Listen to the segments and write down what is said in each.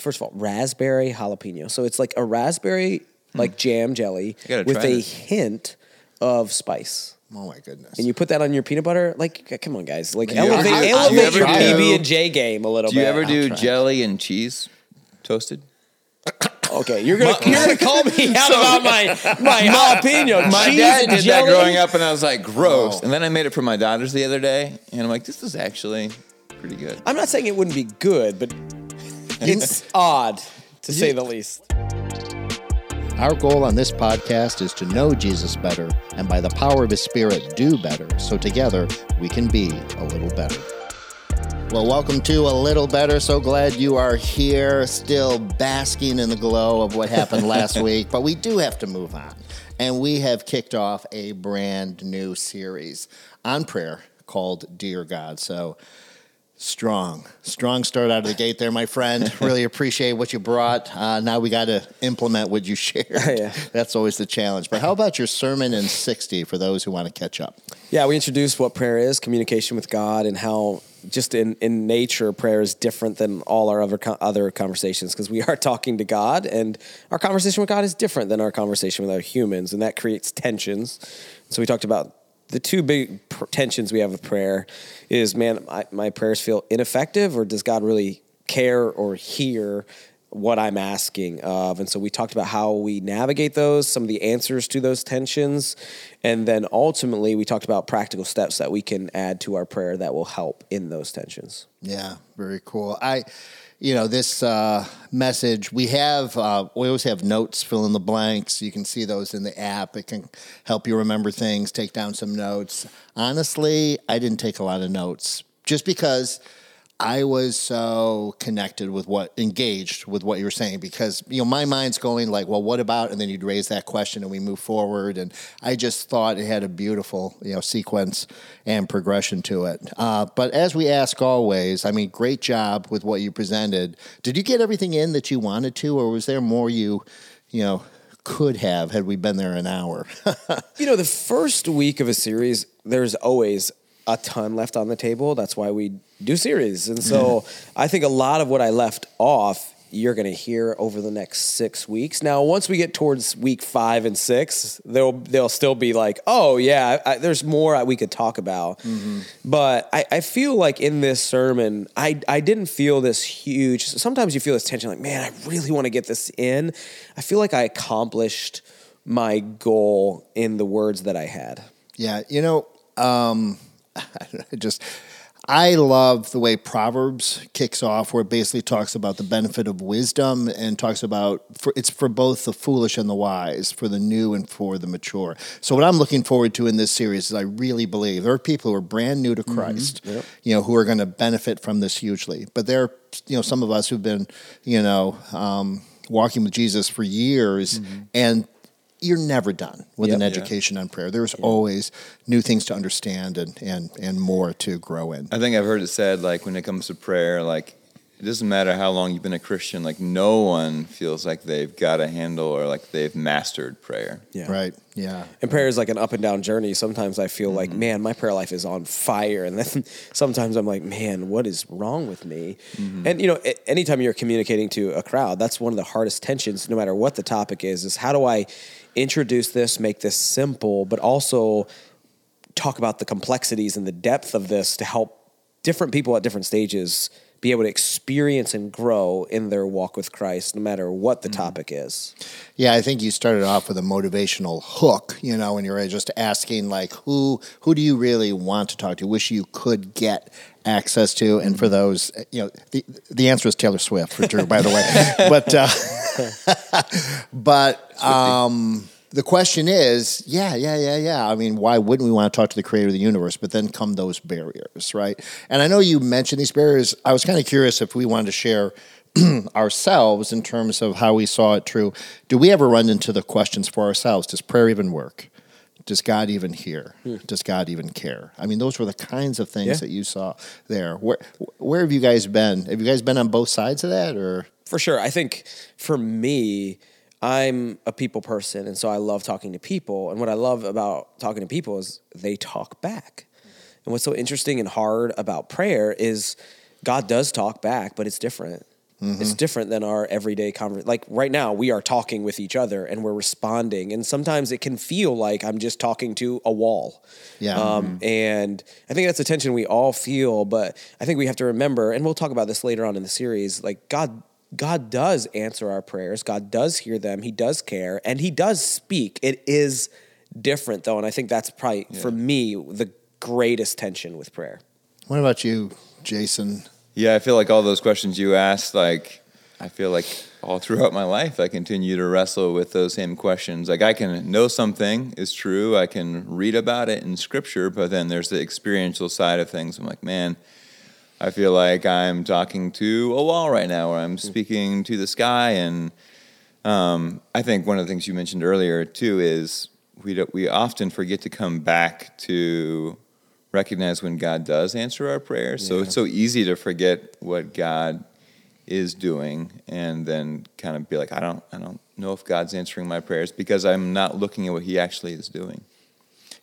first of all, raspberry jalapeno. So it's like a raspberry like hmm. jam jelly gotta with try a this. hint of spice. Oh my goodness. And you put that on your peanut butter, like come on, guys, like Yeah, elevate, I- I- elevate do you your ever PB and J game a little bit. Do you bit. ever do jelly and cheese toasted? Okay, you're gonna you're gonna call me out about my my jalapeno. My cheese dad and did jelly? that growing up, and I was like, gross. Oh. And then I made it for my daughters the other day, and I'm like, this is actually pretty good. I'm not saying it wouldn't be good, but it's odd to say the least. Our goal on this podcast is to know Jesus better and by the power of his spirit do better so together we can be a little better. Well, welcome to A Little Better. So glad you are here, still basking in the glow of what happened last week. But we do have to move on. And we have kicked off a brand new series on prayer called Dear God. So strong, strong start out of the gate there, my friend. Really appreciate what you brought. Uh, now we got to implement what you shared. Yeah. That's always the challenge. But how about your sermon in 60 for those who want to catch up? Yeah, we introduced what prayer is, communication with God, and how just in, in nature, prayer is different than all our other co- other conversations because we are talking to God, and our conversation with God is different than our conversation with other humans, and that creates tensions. So we talked about the two big tensions we have with prayer is man, I, my prayers feel ineffective, or does God really care or hear? what I'm asking of. And so we talked about how we navigate those, some of the answers to those tensions. And then ultimately, we talked about practical steps that we can add to our prayer that will help in those tensions. Yeah, very cool. I, you know, this uh, message we have. Uh, we always have notes, fill in the blanks. You can see those in the app. It can help you remember things, take down some notes. Honestly, I didn't take a lot of notes just because. I was so connected with what engaged with what you were saying because you know my mind's going like, well, what about? And then you'd raise that question and we move forward. And I just thought it had a beautiful you know sequence and progression to it. Uh, but as we ask always, I mean, great job with what you presented. Did you get everything in that you wanted to, or was there more you, you know, could have had we been there an hour? You know, the first week of a series, there's always a ton left on the table. That's why we do series. And so I think a lot of what I left off, you're going to hear over the next six weeks. Now, once we get towards week five and six, they'll they'll still be like, oh yeah, I, there's more we could talk about. But I, I feel like in this sermon, I I didn't feel this huge. Sometimes you feel this tension, like man, I really want to get this in. I feel like I accomplished my goal in the words that I had. Yeah, you know, um, I just I love the way Proverbs kicks off, where it basically talks about the benefit of wisdom and talks about for, it's for both the foolish and the wise, for the new and for the mature. So what I'm looking forward to in this series is I really believe there are people who are brand new to Christ, you know, who are going to benefit from this hugely. But there are you know some of us who've been you know um, walking with Jesus for years and you're never done with Yep. an Yeah. education on prayer. There's always new things to understand and, and, and more to grow in. I think I've heard it said like when it comes to prayer, like it doesn't matter how long you've been a Christian, like no one feels like they've got a handle or like they've mastered prayer. Yeah. Right. Yeah. And prayer is like an up and down journey. Sometimes I feel like, mm-hmm. man, my prayer life is on fire. And then sometimes I'm like, man, what is wrong with me? Mm-hmm. And, you know, anytime you're communicating to a crowd, that's one of the hardest tensions, no matter what the topic is, is how do I introduce this, make this simple, but also talk about the complexities and the depth of this to help different people at different stages be able to experience and grow in their walk with Christ, no matter what the topic is. Yeah, I think you started off with a motivational hook, you know, when you're just asking like who who do you really want to talk to? Wish you could get access to, and for those, you know, the the answer is Taylor Swift for Drew, by the way. But uh, but um, the question is, yeah, yeah, yeah, yeah. I mean, why wouldn't we want to talk to the creator of the universe? But then come those barriers, right? And I know you mentioned these barriers. I was kind of curious if we wanted to share ourselves in terms of how we saw it true. Do we ever run into the questions for ourselves? Does prayer even work? Does God even hear? Hmm. Does God even care? I mean, those were the kinds of things Yeah. that you saw there. Where where have you guys been? Have you guys been on both sides of that, or For sure. I think for me, I'm a people person. And so I love talking to people. And what I love about talking to people is they talk back. And what's so interesting and hard about prayer is God does talk back, but it's different. It's different than our everyday conversation. Like right now, we are talking with each other and we're responding, and sometimes it can feel like I'm just talking to a wall. Yeah. Um, And I think that's a tension we all feel, but I think we have to remember, and we'll talk about this later on in the series. Like God, God does answer our prayers. God does hear them. He does care, and He does speak. It is different though, and I think that's probably for me the greatest tension with prayer. What about you, Jason? Yeah, I feel like all those questions you asked, like I feel like all throughout my life, I continue to wrestle with those same questions. Like I can know something is true, I can read about it in scripture, but then there's the experiential side of things. I'm like, man, I feel like I'm talking to a wall right now, or I'm speaking to the sky. And um, I think one of the things you mentioned earlier too is we we often forget to come back to recognize when God does answer our prayers. So it's so easy to forget what God is doing and then kind of be like, I don't, I don't know if God's answering my prayers because I'm not looking at what He actually is doing.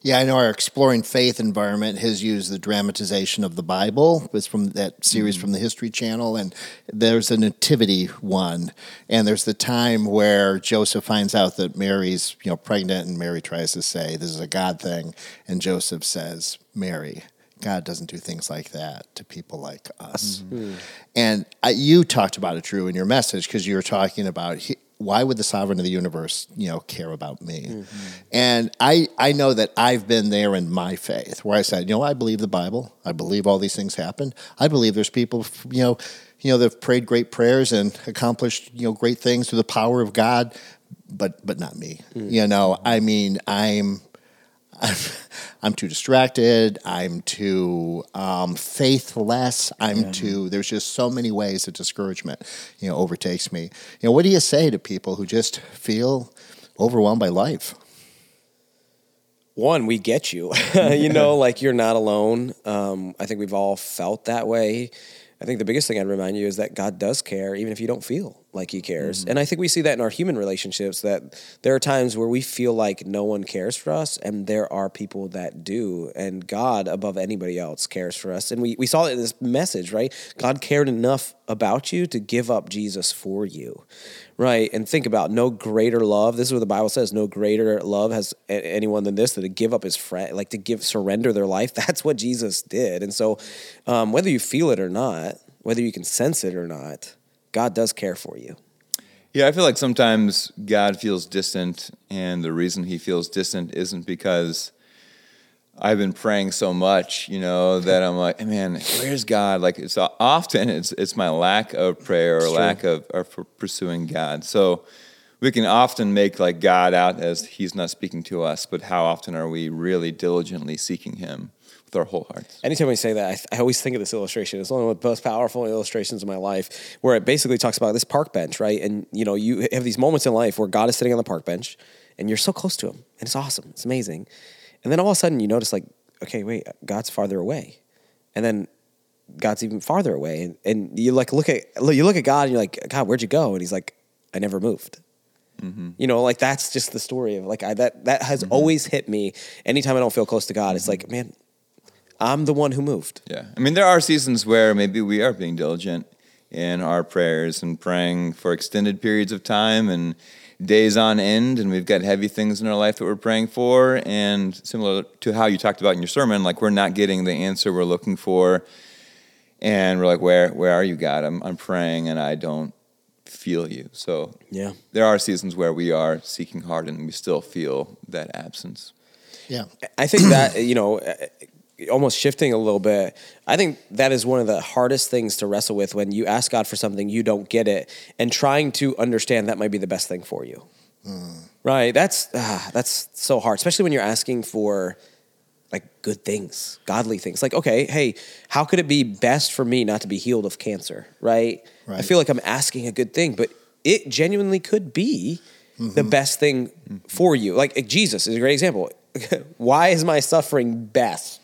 Yeah, I know our exploring faith environment has used the dramatization of the Bible. It's from that series mm. from the History Channel, and there's a nativity one, and there's the time where Joseph finds out that Mary's you know pregnant, and Mary tries to say this is a God thing, and Joseph says, Mary. God doesn't do things like that to people like us. Mm-hmm. And I, you talked about it, Drew, in your message because you were talking about he, why would the sovereign of the universe, you know, care about me? Mm-hmm. And I, I know that I've been there in my faith where I said, you know, I believe the Bible. I believe all these things happen. I believe there's people, you know, you know, that've prayed great prayers and accomplished, you know, great things through the power of God, but but not me. Mm. You know, I mean, I'm I'm, I'm too distracted. I'm too um, faithless. I'm too. There's just so many ways that discouragement, you know, overtakes me. You know, what do you say to people who just feel overwhelmed by life? one, we get you. you know, like you're not alone. Um, I think we've all felt that way. I think the biggest thing I'd remind you is that God does care, even if you don't feel like He cares. And I think we see that in our human relationships. That there are times where we feel like no one cares for us, and there are people that do. And God, above anybody else, cares for us. And we we saw it in this message, right? God cared enough about you to give up Jesus for you. Right. And think about no greater love. This is what the Bible says no greater love has anyone than this, that to give up his friend, like to give, surrender their life. That's what Jesus did. And so, um, whether you feel it or not, whether you can sense it or not, God does care for you. Yeah, I feel like sometimes God feels distant, and the reason He feels distant isn't because I've been praying so much, you know, that I'm like, man, where's God? Like, it's often it's it's my lack of prayer or lack of, of pursuing God. So we can often make like God out as He's not speaking to us, but how often are we really diligently seeking Him with our whole hearts? Anytime we say that, I, th- I always think of this illustration. It's one of the most powerful illustrations of my life, where it basically talks about this park bench, right? And you know, you have these moments in life where God is sitting on the park bench, and you're so close to Him, and it's awesome, it's amazing. And then all of a sudden, you notice, like, okay, wait, God's farther away, and then God's even farther away, and, and you like look at you look at God, and you're like, God, where'd you go? And He's like, I never moved. Mm-hmm. You know, like that's just the story of like I that that has mm-hmm. always hit me. Anytime I don't feel close to God, it's mm-hmm. like, man, I'm the one who moved. Yeah. I mean, there are seasons where maybe we are being diligent in our prayers and praying for extended periods of time and days on end, and we've got heavy things in our life that we're praying for. And similar to how you talked about in your sermon, like we're not getting the answer we're looking for. And we're like, where, where are you, God? I'm, I'm praying and I don't feel you. So Yeah. there are seasons where we are seeking hard and we still feel that absence. Yeah. I think that you know, uh, almost shifting a little bit. I think that is one of the hardest things to wrestle with when you ask God for something you don't get it, and trying to understand that might be the best thing for you. Hmm. Right? That's ah, that's so hard, especially when you're asking for like good things, godly things. Like, okay, hey, how could it be best for me not to be healed of cancer? Right? I feel like I'm asking a good thing, but it genuinely could be the mm-hmm. best thing mm-hmm. for you. Like Jesus is a great example. Why is my suffering best?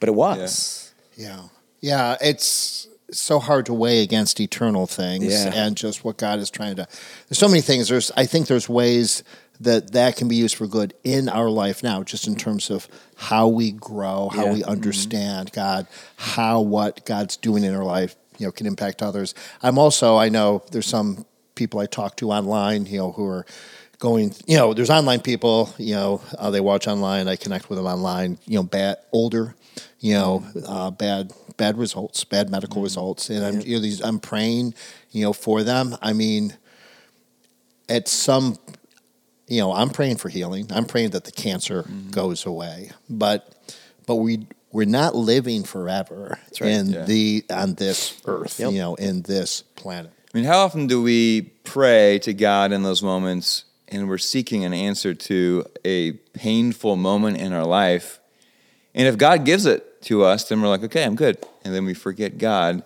But it was. Yeah. Yeah. It's so hard to weigh against eternal things Yeah. and just what God is trying to. There's so many things. There's, I think there's ways that that can be used for good in our life now, just in terms of how we grow, how Yeah. we understand God, how what God's doing in our life you know can impact others. I'm also I know there's some people I talk to online, you know, who are going, you know, there's online people, you know, uh, they watch online, I connect with them online, you know, bad older, you know, uh, bad bad results, bad medical results, and I'm you know these I'm praying, you know, for them. I mean, at some you know, I'm praying for healing. I'm praying that the cancer goes away. But but we we're not living forever right. in Yeah. the on this earth, Yep. you know, in this planet. I mean, how often do we pray to God in those moments and we're seeking an answer to a painful moment in our life? And if God gives it to us, then we're like, okay, I'm good. And then we forget God.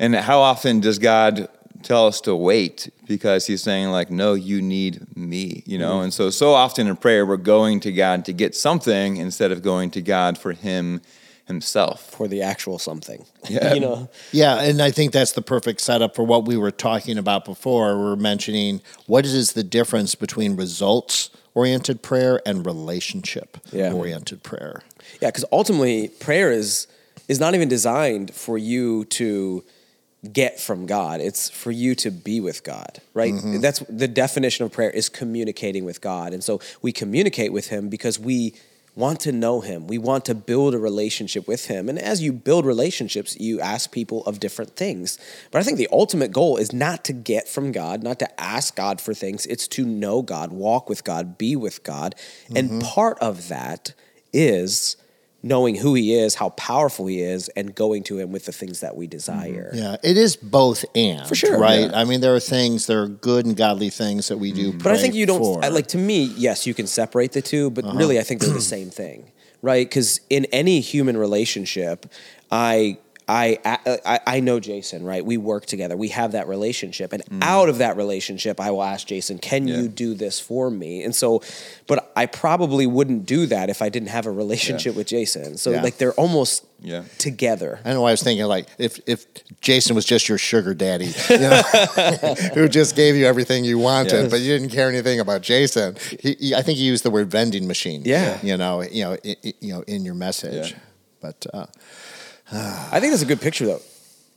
And how often does God tell us to wait because he's saying like no you need me you know mm-hmm. and so so often in prayer we're going to god to get something instead of going to god for him himself for the actual something. Yeah. you know. Yeah, and I think that's the perfect setup for what we were talking about before. We are mentioning what is the difference between results oriented prayer and relationship Yeah. oriented prayer. Yeah, because ultimately prayer is is not even designed for you to get from God. It's for you to be with God, right? Mm-hmm. That's the definition of prayer is communicating with God. And so we communicate with him because we want to know him. We want to build a relationship with him. And as you build relationships, you ask people of different things. But I think the ultimate goal is not to get from God, not to ask God for things. It's to know God, walk with God, be with God. And mm-hmm. part of that is knowing who he is, how powerful he is, and going to him with the things that we mm-hmm. desire. Yeah, it is both and For sure, right? yeah. I mean, there are things, there are good and godly things that we do. Mm-hmm. But I think you don't. I- like to me. Yes, you can separate the two, but uh-huh. really, I think they're the same thing, right? Because in any human relationship, I. I, I I know Jason, right? We work together. We have that relationship, and out of that relationship, I will ask Jason, "Can Yeah. you do this for me?" And so, but I probably wouldn't do that if I didn't have a relationship with Jason. So, Yeah. like, they're almost Yeah. together. I know I was thinking like if if Jason was just your sugar daddy, you know, who just gave you everything you wanted, Yeah. but you didn't care anything about Jason. He, he- I think you used the word vending machine. Yeah. you know, you know, i i- you know, in your message. Yeah. But uh, I think that's a good picture, though.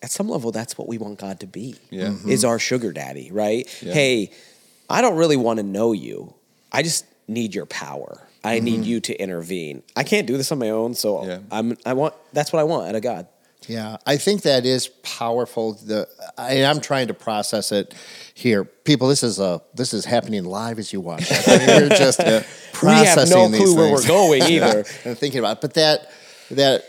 At some level, that's what we want God to be. Yeah. Mhm. Is our sugar daddy, right? Yeah. Hey, I don't really want to know you. I just need your power. I need you to intervene. I can't do this on my own, so Yeah. I'm. I want. That's what I want out of God. yeah, I think that is powerful. The I, I'm trying to process it here, people. This is a this is happening live as you watch. it. I mean, we're just We have processing no these clue where things. we're going either. and thinking about it. But that that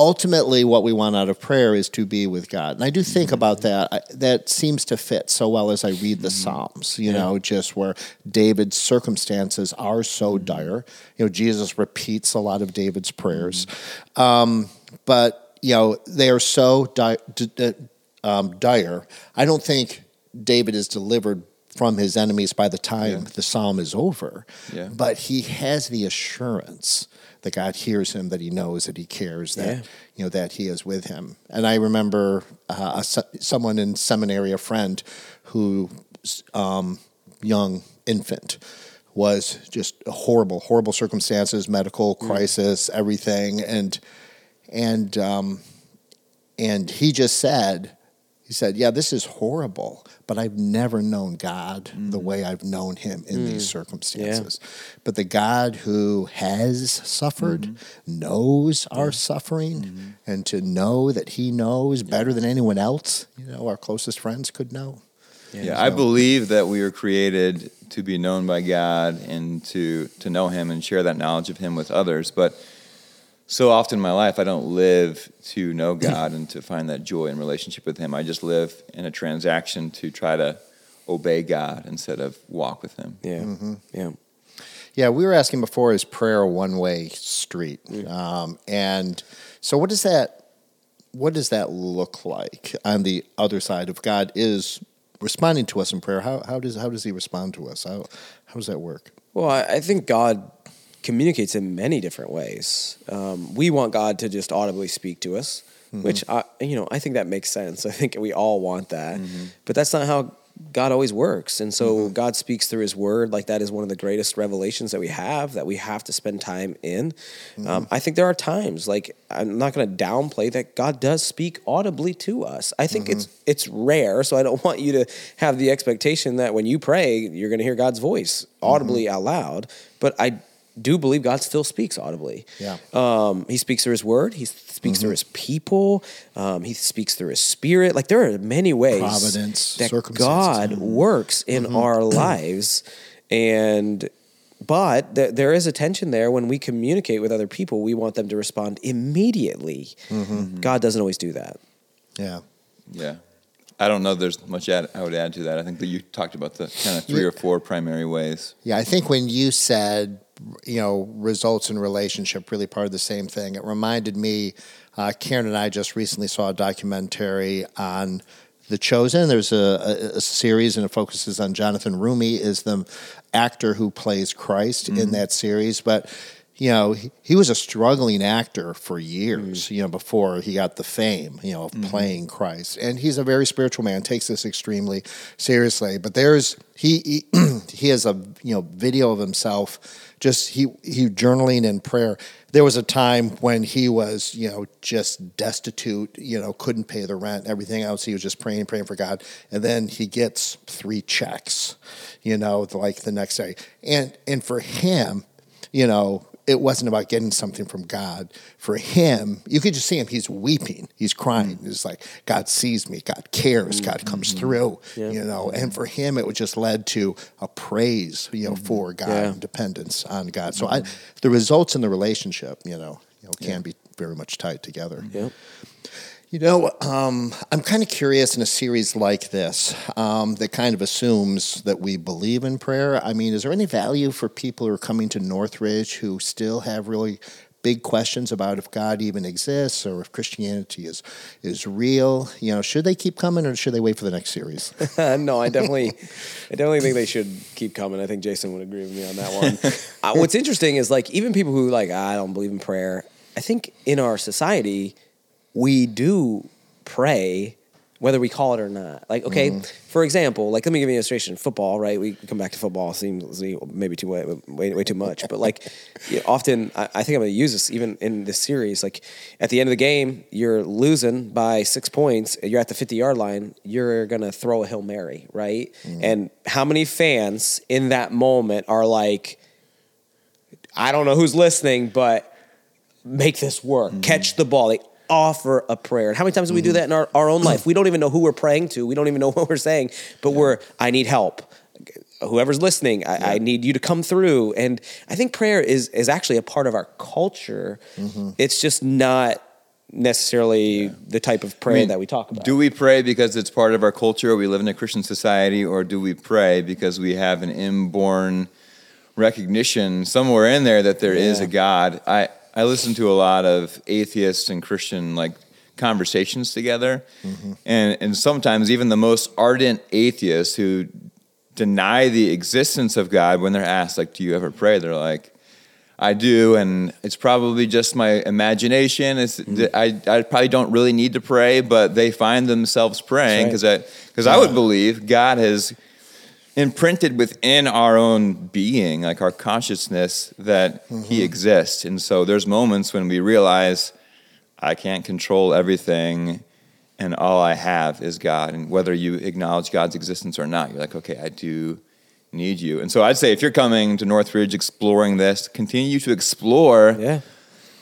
ultimately what we want out of prayer is to be with God. And I do think about that. I, that seems to fit so well as I read the Psalms, you know, just where David's circumstances are so dire. You know, Jesus repeats a lot of David's prayers. Um, but, you know, they are so di- d- d- um, dire. I don't think David is delivered from his enemies by the time the psalm is over. Yeah. But he has the assurance that God hears him, that he knows that he cares, that Yeah. you know that he is with him. And I remember uh, a, someone in seminary, a friend who, um, young infant, was just horrible, horrible circumstances, medical crisis, everything, and and um, and he just said, he said, "Yeah, this is horrible, but I've never known God the mm. way I've known Him in these mm. circumstances. But the God who has suffered mm-hmm. knows our suffering, mm-hmm. and to know that He knows better than anyone else, you know, our closest friends could know. Yeah, I believe that we were created to be known by God and to to know Him and share that knowledge of Him with others. But so often in my life, I don't live to know God and to find that joy in relationship with Him. I just live in a transaction to try to obey God instead of walk with Him. Yeah, Mm-hmm. yeah. Yeah, we were asking before: is prayer a one-way street? Um, and so, what does that what does that look like on the other side? of God is responding to us in prayer, how, how does how does He respond to us? How how does that work? Well, I, I think God communicates in many different ways. Um, we want God to just audibly speak to us, which I, you know, I think that makes sense. I think we all want that, but that's not how God always works. And so Mm-hmm. God speaks through his word. Like that is one of the greatest revelations that we have that we have to spend time in. Mm-hmm. Um, I think there are times, like, I'm not going to downplay that God does speak audibly to us. I think it's Mm-hmm. it's rare. So I don't want you to have the expectation that when you pray, you're going to hear God's voice audibly Mm-hmm. out loud. But I do believe God still speaks audibly. Yeah. Um, he speaks through his word. He speaks Mm-hmm. through his people. Um, he speaks through his spirit. Like there are many ways Providence, that circumstances. God works in our lives. And but there, there is a tension there when we communicate with other people. We want them to respond immediately. God doesn't always do that. Yeah. Yeah. I don't know. There's much add, I would add to that. I think that you talked about the kind of three Yeah. or four primary ways. Yeah, I think when you said, you know, results in relationship, really part of the same thing, it reminded me, uh, Karen and I just recently saw a documentary on The Chosen. There's a, a, a series and it focuses on Jonathan Roumie is the actor who plays Christ in that series. But, you know, he, he was a struggling actor for years, mm. you know, before he got the fame, you know, of mm-hmm. playing Christ. And he's a very spiritual man, takes this extremely seriously. But there's, he, he, he has a, you know, video of himself just he he journaling in prayer. There was a time when he was, you know, just destitute, you know, couldn't pay the rent, everything else. He was just praying, praying for God, and then he gets three checks, you know, like the next day. And and for him, you know, it wasn't about getting something from God. For him, you could just see him. He's weeping. He's crying. Mm. It's like God sees me. God cares. Mm, God comes mm-hmm. through. You know. And for him, it was just led to a praise. You know, mm-hmm. for God, Yeah. and dependence on God. So I, mm-hmm. the results in the relationship, you know, you know, can be very much tied together. Yep. You know, um, I'm kind of curious in a series like this um, that kind of assumes that we believe in prayer. I mean, is there any value for people who are coming to Northridge who still have really big questions about if God even exists or if Christianity is is real? You know, should they keep coming or should they wait for the next series? no, I definitely, I definitely think they should keep coming. I think Jason would agree with me on that one. uh, what's interesting is like even people who like I don't believe in prayer. I think in our society, we do pray, whether we call it or not. Like okay, mm-hmm. for example, like let me give you an illustration. Football, right? We come back to football. Seems maybe too way, way, way too much, but like you know, often, I, I think I'm going to use this even in this series. Like at the end of the game, you're losing by six points. You're at the 50 yard line. You're going to throw a hail mary, right? Mm-hmm. And how many fans in that moment are like, I don't know who's listening, but make this work. Mm-hmm. Catch the ball. They offer a prayer. And how many times do we do mm-hmm. that in our, our own life? We don't even know who we're praying to. We don't even know what we're saying, but we're, I need help. Whoever's listening, I, I need you to come through. And I think prayer is is actually a part of our culture. Mm-hmm. It's just not necessarily the type of prayer I mean, that we talk about. Do we pray because it's part of our culture? We live in a Christian society, or do we pray because we have an inborn recognition somewhere in there that there is Yeah. a God? I I listen to a lot of atheist and Christian like conversations together, mm-hmm. and and sometimes even the most ardent atheists who deny the existence of God when they're asked like, "Do you ever pray?" They're like. I do, and it's probably just my imagination. It's mm-hmm. I, I probably don't really need to pray, but they find themselves praying because I because I would believe God has imprinted within our own being, like our consciousness, that He exists. And so there's moments when we realize I can't control everything, and all I have is God. And whether you acknowledge God's existence or not, you're like, okay, I do need you. And so I'd say if you're coming to Northridge exploring this, continue to explore yeah.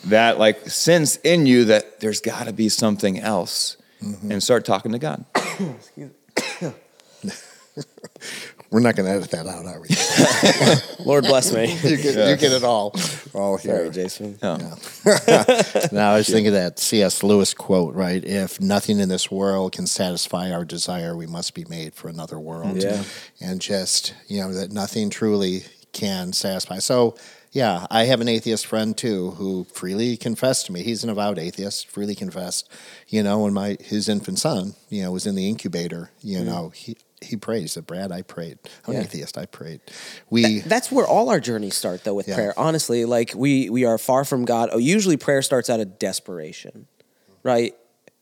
that like sense in you that there's got to be something else and start talking to God. We're not going to edit that out, are we? Lord bless me. you, get, you get it all, all here. Sorry, Jason. No. Now, I was thinking of that C.S. Lewis quote, right? If nothing in this world can satisfy our desire, we must be made for another world. Yeah. And just, you know, that nothing truly can satisfy. So, yeah, I have an atheist friend too who freely confessed to me. He's an avowed atheist, freely confessed, you know, when my his infant son, you know, was in the incubator, you mm. know, he he prayed. He said, Brad, I prayed. I'm Yeah. an atheist, I prayed. We That's where all our journeys start, though, with Yeah. prayer. Honestly, like we we are far from God. Oh, usually prayer starts out of desperation, right?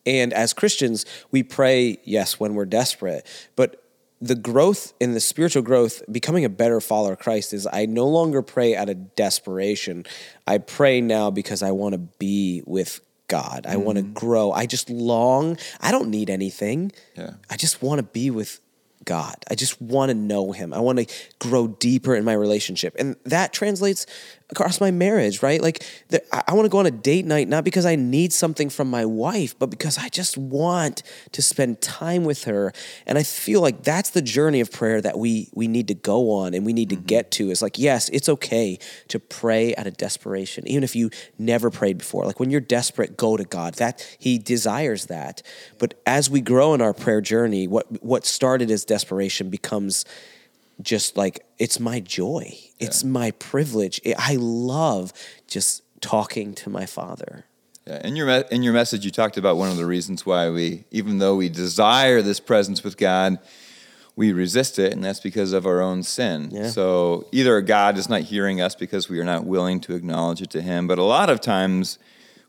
And as Christians, we pray, yes, when we're desperate, but the growth in the spiritual growth, becoming a better follower of Christ is I no longer pray out of desperation. I pray now because I want to be with God. I want to mm-hmm. grow. I just long. I don't need anything. Yeah. I just want to be with God. I just want to know Him. I want to grow deeper in my relationship. And that translates across my marriage, right? Like, the, I, I want to go on a date night, not because I need something from my wife, but because I just want to spend time with her. And I feel like that's the journey of prayer that we, we need to go on and we need to mm-hmm. get to is like, yes, it's okay to pray out of desperation, even if you never prayed before. Like, when you're desperate, go to God. That He desires that. But as we grow in our prayer journey, what, what started as desperation becomes just like it's my joy it's my privilege i love just talking to my father Yeah, in your in your message, you talked about one of the reasons why we, even though we desire this presence with God, we resist it, and that's because of our own sin. Yeah. So either God is not hearing us because we are not willing to acknowledge it to Him, but a lot of times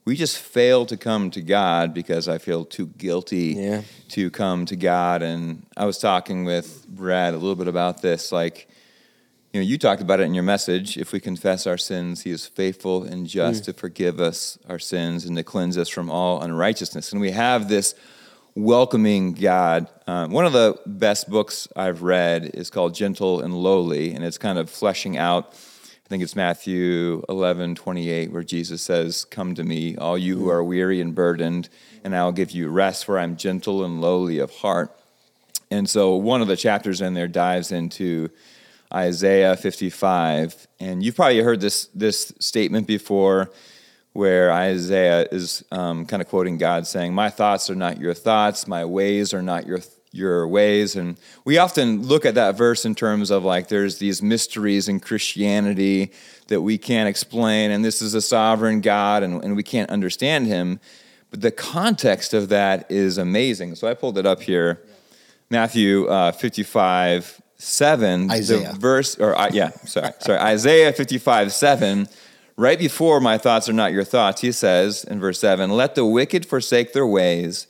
we just fail to come to God because I feel too guilty Yeah. to come to God. And I was talking with Brad a little bit about this, like you know, you talked about it in your message. If we confess our sins, He is faithful and just to forgive us our sins and to cleanse us from all unrighteousness. And we have this welcoming God. Um, one of the best books I've read is called Gentle and Lowly, and it's kind of fleshing out. I think it's Matthew 11, 28, where Jesus says, Come to me, all you who are weary and burdened, and I'll give you rest, for I'm gentle and lowly of heart. And so one of the chapters in there dives into Isaiah 55. And you've probably heard this, this statement before where Isaiah is um, kind of quoting God saying, My thoughts are not your thoughts, my ways are not your your ways. And we often look at that verse in terms of like there's these mysteries in Christianity that we can't explain, and this is a sovereign God, and, and we can't understand him. But the context of that is amazing. So I pulled it up here. Matthew uh, 55, 7. Isaiah. The verse, or uh, yeah, sorry, sorry. Isaiah 55, 7. Right before my thoughts are not your thoughts, he says in verse 7 Let the wicked forsake their ways,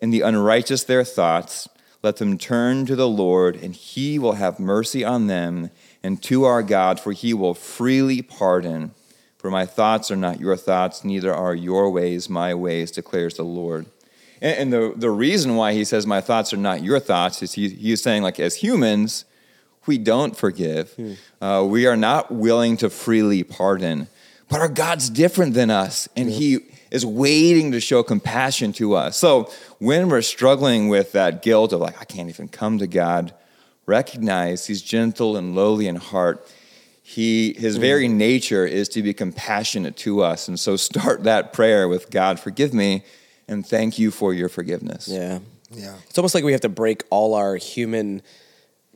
and the unrighteous their thoughts. Let them turn to the Lord, and he will have mercy on them, and to our God, for he will freely pardon. For my thoughts are not your thoughts, neither are your ways my ways, declares the Lord. And, the, the reason why he says, My thoughts are not your thoughts, is he, he's saying, like, as humans, we don't forgive. Uh, we are not willing to freely pardon. But our God's different than us, and He is waiting to show compassion to us. So when we're struggling with that guilt of, like, I can't even come to God, recognize He's gentle and lowly in heart. He, his mm. very nature is to be compassionate to us. And so start that prayer with God, forgive me, and thank you for your forgiveness. yeah Yeah. it's almost like we have to break all our human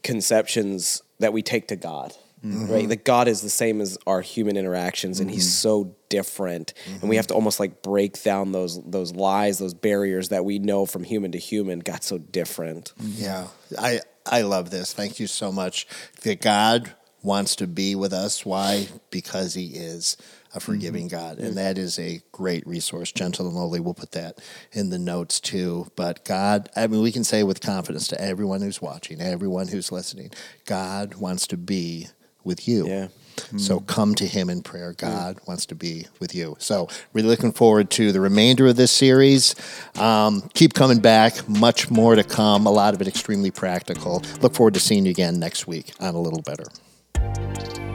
conceptions that we take to god mm-hmm. right That god is the same as our human interactions and he's mm-hmm. so different and we mm-hmm. have to almost like break down those those lies those barriers that we know from human to human got so different Yeah, I I love this. Thank you so much. That God wants to be with us. Why? Because He is a forgiving mm-hmm. God, and mm. that is a great resource. Gentle and lowly. We'll put that in the notes too. But God, I mean, we can say with confidence to everyone who's watching, everyone who's listening, God wants to be with you. Yeah. So come to him in prayer. God wants to be with you. So really looking forward to the remainder of this series. Um, keep coming back. Much more to come. A lot of it extremely practical. Look forward to seeing you again next week on A Little Better.